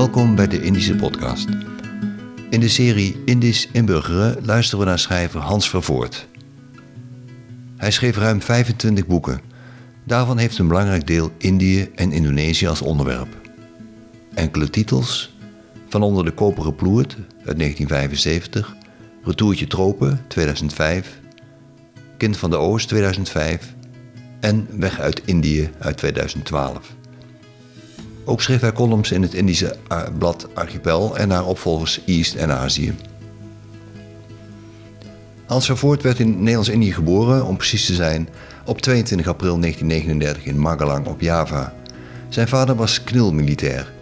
Welkom bij de Indische Podcast. In de serie Indisch inburgeren luisteren we naar schrijver Hans Vervoort. Hij schreef ruim 25 boeken. Daarvan heeft een belangrijk deel Indië en Indonesië als onderwerp. Enkele titels, van onder de koperen ploert uit 1975, Retourtje Tropen 2005, Kind van de Oost 2005 en Weg uit Indië uit 2012. Ook schreef hij columns in het Indische eh, blad Archipel en naar opvolgers East en Azië. Hans Vervoort werd in Nederlands-Indië geboren, om precies te zijn, op 22 april 1939 in Magalang op Java. Zijn vader was knilmilitair.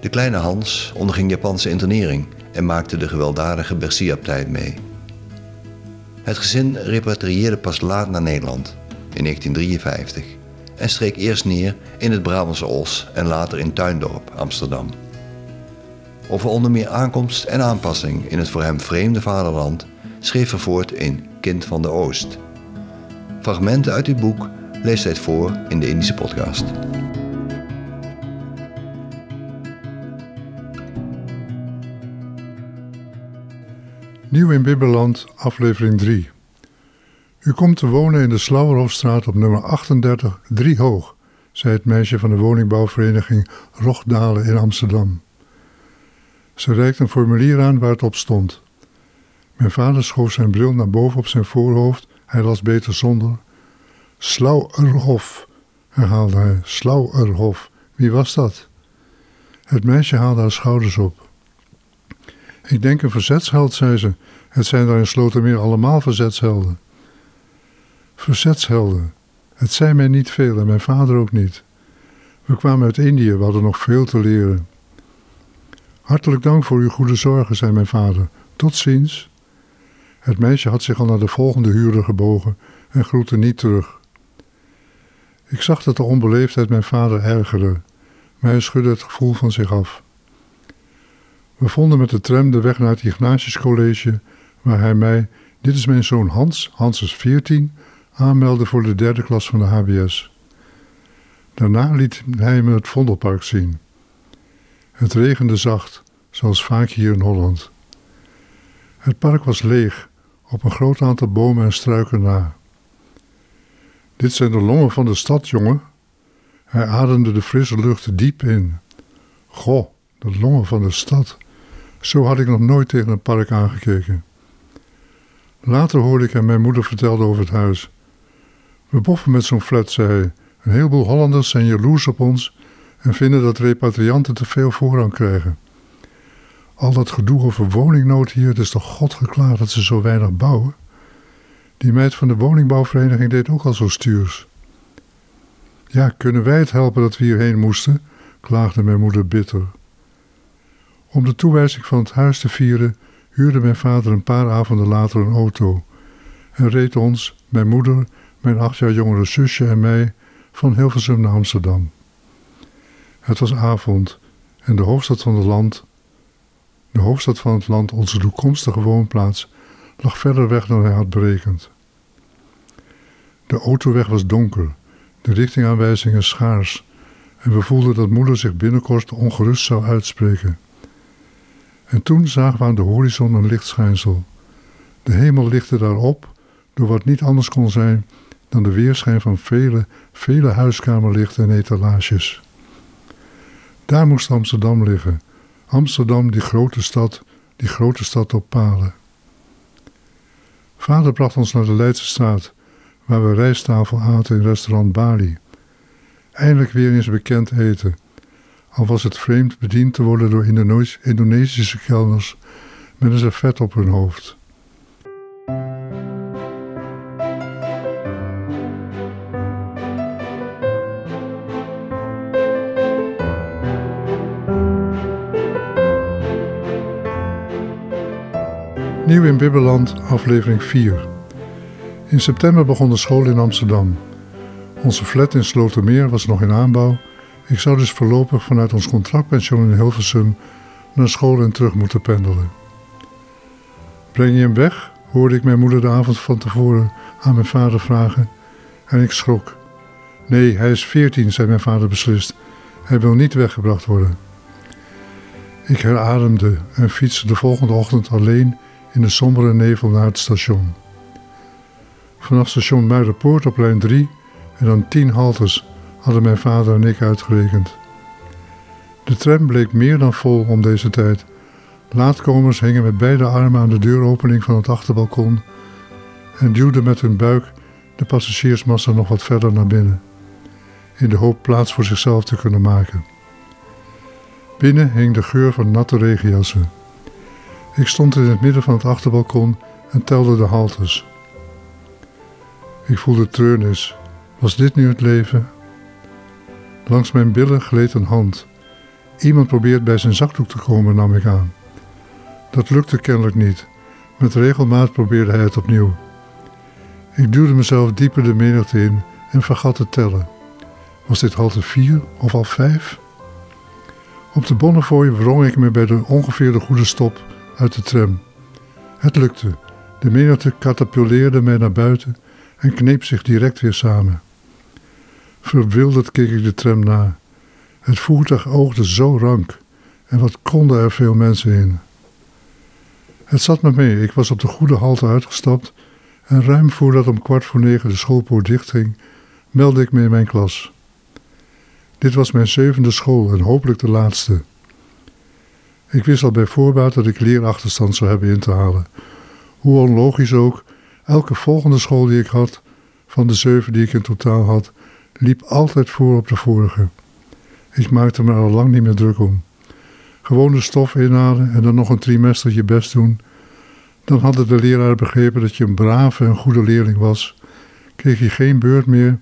De kleine Hans onderging Japanse internering en maakte de gewelddadige Bersia-tijd mee. Het gezin repatrieerde pas laat naar Nederland, in 1953, en streek eerst neer in het Brabantse Os en later in Tuindorp, Amsterdam. Over onder meer aankomst en aanpassing in het voor hem vreemde vaderland schreef Vervoort in Kind van de Oost. Fragmenten uit dit boek leest hij voor in de Indische podcast. Nieuw in Bibberland, aflevering 3. U komt te wonen in de Slauwerhofstraat op nummer 38, 3 hoog, zei het meisje van de woningbouwvereniging Rochdalen in Amsterdam. Ze reikte een formulier aan waar het op stond. Mijn vader schoof zijn bril naar boven op zijn voorhoofd. Hij las beter zonder. Slauerhof, herhaalde hij. Slauerhof. Wie was dat? Het meisje haalde haar schouders op. Ik denk een verzetsheld, zei ze. Het zijn daar in Slotermeer allemaal verzetshelden. Verzetshelden. Het zijn mij niet veel en mijn vader ook niet. We kwamen uit Indië, we hadden nog veel te leren. Hartelijk dank voor uw goede zorgen, zei mijn vader. Tot ziens. Het meisje had zich al naar de volgende huurder gebogen en groette niet terug. Ik zag dat de onbeleefdheid mijn vader ergerde, maar hij schudde het gevoel van zich af. We vonden met de tram de weg naar het Ignatiuscollege, waar hij mij, dit is mijn zoon Hans, Hans is 14, aanmeldde voor de derde klas van de HBS. Daarna liet hij me het Vondelpark zien. Het regende zacht, zoals vaak hier in Holland. Het park was leeg, op een groot aantal bomen en struiken na. Dit zijn de longen van de stad, jongen. Hij ademde de frisse lucht diep in. Goh, de longen van de stad. Zo had ik nog nooit tegen een park aangekeken. Later hoorde ik hem mijn moeder vertelde over het huis. We boffen met zo'n flat, zei hij. Een heleboel Hollanders zijn jaloers op ons en vinden dat repatrianten te veel voorrang krijgen. Al dat gedoe over woningnood hier, het is toch God geklaard dat ze zo weinig bouwen? Die meid van de woningbouwvereniging deed ook al zo stuurs. Ja, kunnen wij het helpen dat we hierheen moesten? klaagde mijn moeder bitter. Om de toewijzing van het huis te vieren, huurde mijn vader een paar avonden later een auto en reed ons, mijn moeder, mijn acht jaar jongere zusje en mij, van Hilversum naar Amsterdam. Het was avond en de hoofdstad van het land de hoofdstad van het land, onze toekomstige woonplaats, lag verder weg dan hij had berekend. De autoweg was donker, de richtingaanwijzingen schaars en we voelden dat moeder zich binnenkort ongerust zou uitspreken. En toen zagen we aan de horizon een lichtschijnsel. De hemel lichtte daarop door wat niet anders kon zijn dan de weerschijn van vele, vele huiskamerlichten en etalages. Daar moest Amsterdam liggen, Amsterdam, die grote stad, die grote stad op palen. Vader bracht ons naar de Leidse straat, waar we rijsttafel aten in restaurant Bali. Eindelijk weer eens bekend eten, al was het vreemd bediend te worden door Indonesische kelners met een servet op hun hoofd. Nieuw in Bibberland, aflevering 4. In september begon de school in Amsterdam. Onze flat in Slotermeer was nog in aanbouw. Ik zou dus voorlopig vanuit ons contractpension in Hilversum naar school en terug moeten pendelen. Breng je hem weg? hoorde ik mijn moeder de avond van tevoren aan mijn vader vragen. En ik schrok. Nee, hij is veertien, zei mijn vader beslist. Hij wil niet weggebracht worden. Ik herademde en fietste de volgende ochtend alleen in de sombere nevel naar het station. Vanaf station Muiderpoort op lijn 3 en dan 10 haltes hadden mijn vader en ik uitgerekend. De tram bleek meer dan vol om deze tijd. Laatkomers hingen met beide armen aan de deuropening van het achterbalkon en duwden met hun buik de passagiersmassa nog wat verder naar binnen, in de hoop plaats voor zichzelf te kunnen maken. Binnen hing de geur van natte regenjassen. Ik stond in het midden van het achterbalkon en telde de haltes. Ik voelde treurnis. Was dit nu het leven? Langs mijn billen gleed een hand. Iemand probeert bij zijn zakdoek te komen, nam ik aan. Dat lukte kennelijk niet. Met regelmaat probeerde hij het opnieuw. Ik duwde mezelf dieper de menigte in en vergat te tellen. Was dit halte vier of al vijf? Op de Bonnefoy wrong ik me bij de ongeveer de goede stop uit de tram. Het lukte. De menigte catapuleerde mij naar buiten en kneep zich direct weer samen. Verwilderd keek ik de tram na. Het voertuig oogde zo rank en wat konden er veel mensen in. Het zat me mee, ik was op de goede halte uitgestapt en ruim voordat om kwart voor negen de schoolpoort dichtging, meldde ik me in mijn klas. Dit was mijn zevende school en hopelijk de laatste. Ik wist al bij voorbaat dat ik leerachterstand zou hebben in te halen. Hoe onlogisch ook, elke volgende school die ik had, van de zeven die ik in totaal had, liep altijd voor op de vorige. Ik maakte me er al lang niet meer druk om. Gewoon de stof inhalen en dan nog een trimester je best doen. Dan hadden de leraren begrepen dat je een brave en goede leerling was. Kreeg je geen beurt meer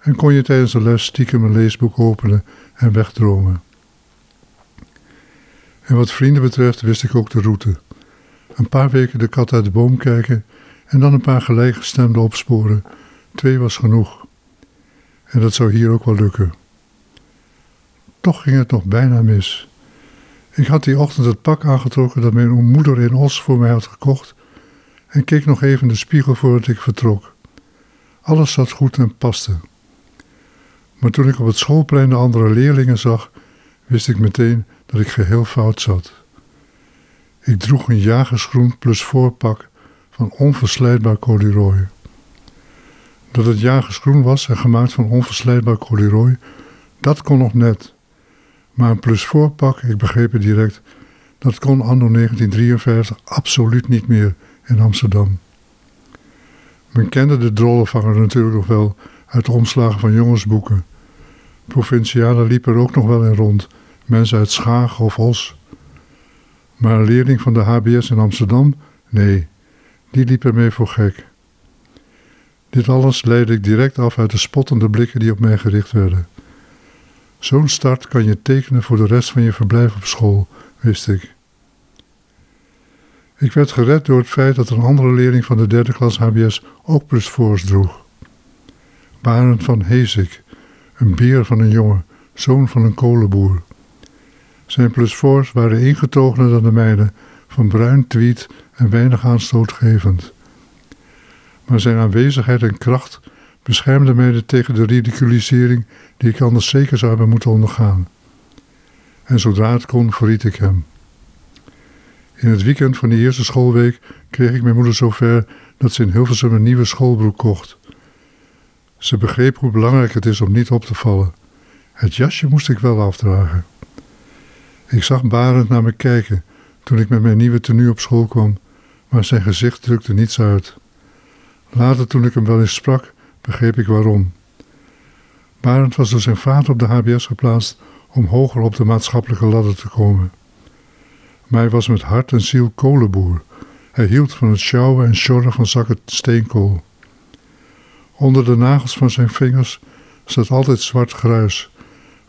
en kon je tijdens de les stiekem een leesboek openen en wegdromen. En wat vrienden betreft wist ik ook de route. Een paar weken de kat uit de boom kijken en dan een paar gelijkgestemden opsporen. Twee was genoeg. En dat zou hier ook wel lukken. Toch ging het nog bijna mis. Ik had die ochtend het pak aangetrokken dat mijn moeder in Os voor mij had gekocht en keek nog even in de spiegel voordat ik vertrok. Alles zat goed en paste. Maar toen ik op het schoolplein de andere leerlingen zag, wist ik meteen dat ik geheel fout zat. Ik droeg een jagersgroen plus voorpak van onverslijtbaar corduroy. Dat het jagersgroen was en gemaakt van onverslijtbaar corduroy, dat kon nog net. Maar een plus voorpak, ik begreep het direct, dat kon anno 1953 absoluut niet meer in Amsterdam. Men kende de drollenvanger natuurlijk nog wel uit de omslagen van jongensboeken. Provincialen liepen er ook nog wel in rond, mensen uit Schagen of Os. Maar een leerling van de HBS in Amsterdam? Nee, die liep ermee voor gek. Dit alles leidde ik direct af uit de spottende blikken die op mij gericht werden. Zo'n start kan je tekenen voor de rest van je verblijf op school, wist ik. Ik werd gered door het feit dat een andere leerling van de derde klas HBS ook plusvoors droeg. Barend van Hezik, een beer van een jongen, zoon van een kolenboer. Zijn plusvoors waren ingetogener dan de mijne, van bruin tweed en weinig aanstootgevend. Maar zijn aanwezigheid en kracht beschermde mij tegen de ridiculisering die ik anders zeker zou hebben moeten ondergaan. En zodra het kon, verriet ik hem. In het weekend van de eerste schoolweek kreeg ik mijn moeder zover dat ze in Hilversum een nieuwe schoolbroek kocht. Ze begreep hoe belangrijk het is om niet op te vallen. Het jasje moest ik wel afdragen. Ik zag Barend naar me kijken toen ik met mijn nieuwe tenue op school kwam, maar zijn gezicht drukte niets uit. Later, toen ik hem wel eens sprak, begreep ik waarom. Barend was door zijn vader op de HBS geplaatst om hoger op de maatschappelijke ladder te komen. Maar hij was met hart en ziel kolenboer. Hij hield van het sjouwen en sjorren van zakken steenkool. Onder de nagels van zijn vingers zat altijd zwart gruis,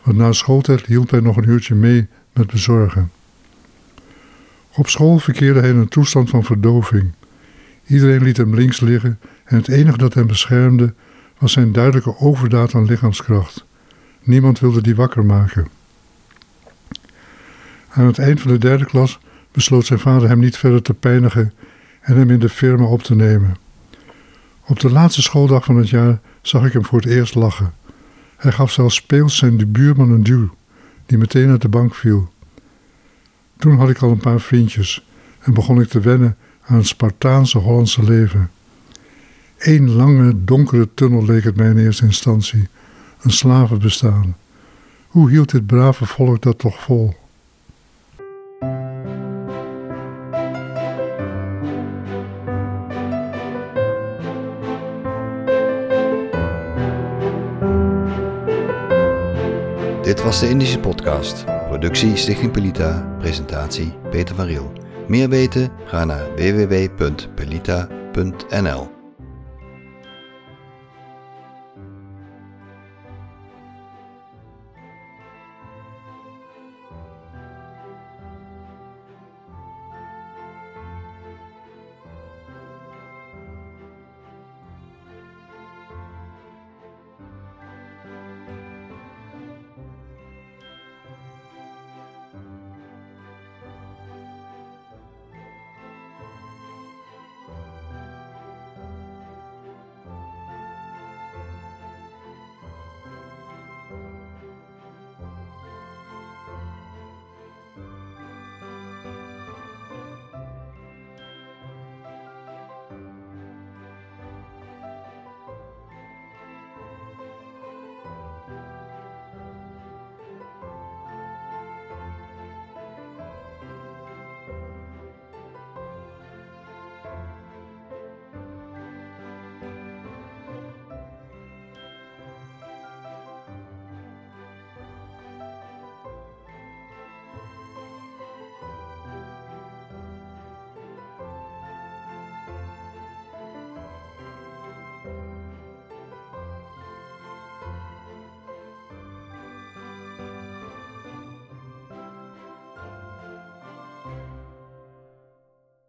want na schooltijd hielp hij nog een uurtje mee met bezorgen. Op school verkeerde hij in een toestand van verdoving. Iedereen liet hem links liggen en het enige dat hem beschermde was zijn duidelijke overdaad aan lichaamskracht. Niemand wilde die wakker maken. Aan het eind van de derde klas besloot zijn vader hem niet verder te pijnigen en hem in de firma op te nemen. Op de laatste schooldag van het jaar zag ik hem voor het eerst lachen. Hij gaf zelfs speels zijn buurman een duw, die meteen uit de bank viel. Toen had ik al een paar vriendjes en begon ik te wennen aan het Spartaanse Hollandse leven. Eén lange, donkere tunnel leek het mij in eerste instantie, een slavenbestaan. Hoe hield dit brave volk dat toch vol? Was de Indische Podcast. Productie Stichting Pelita. Presentatie Peter van Riel. Meer weten? Ga naar www.pelita.nl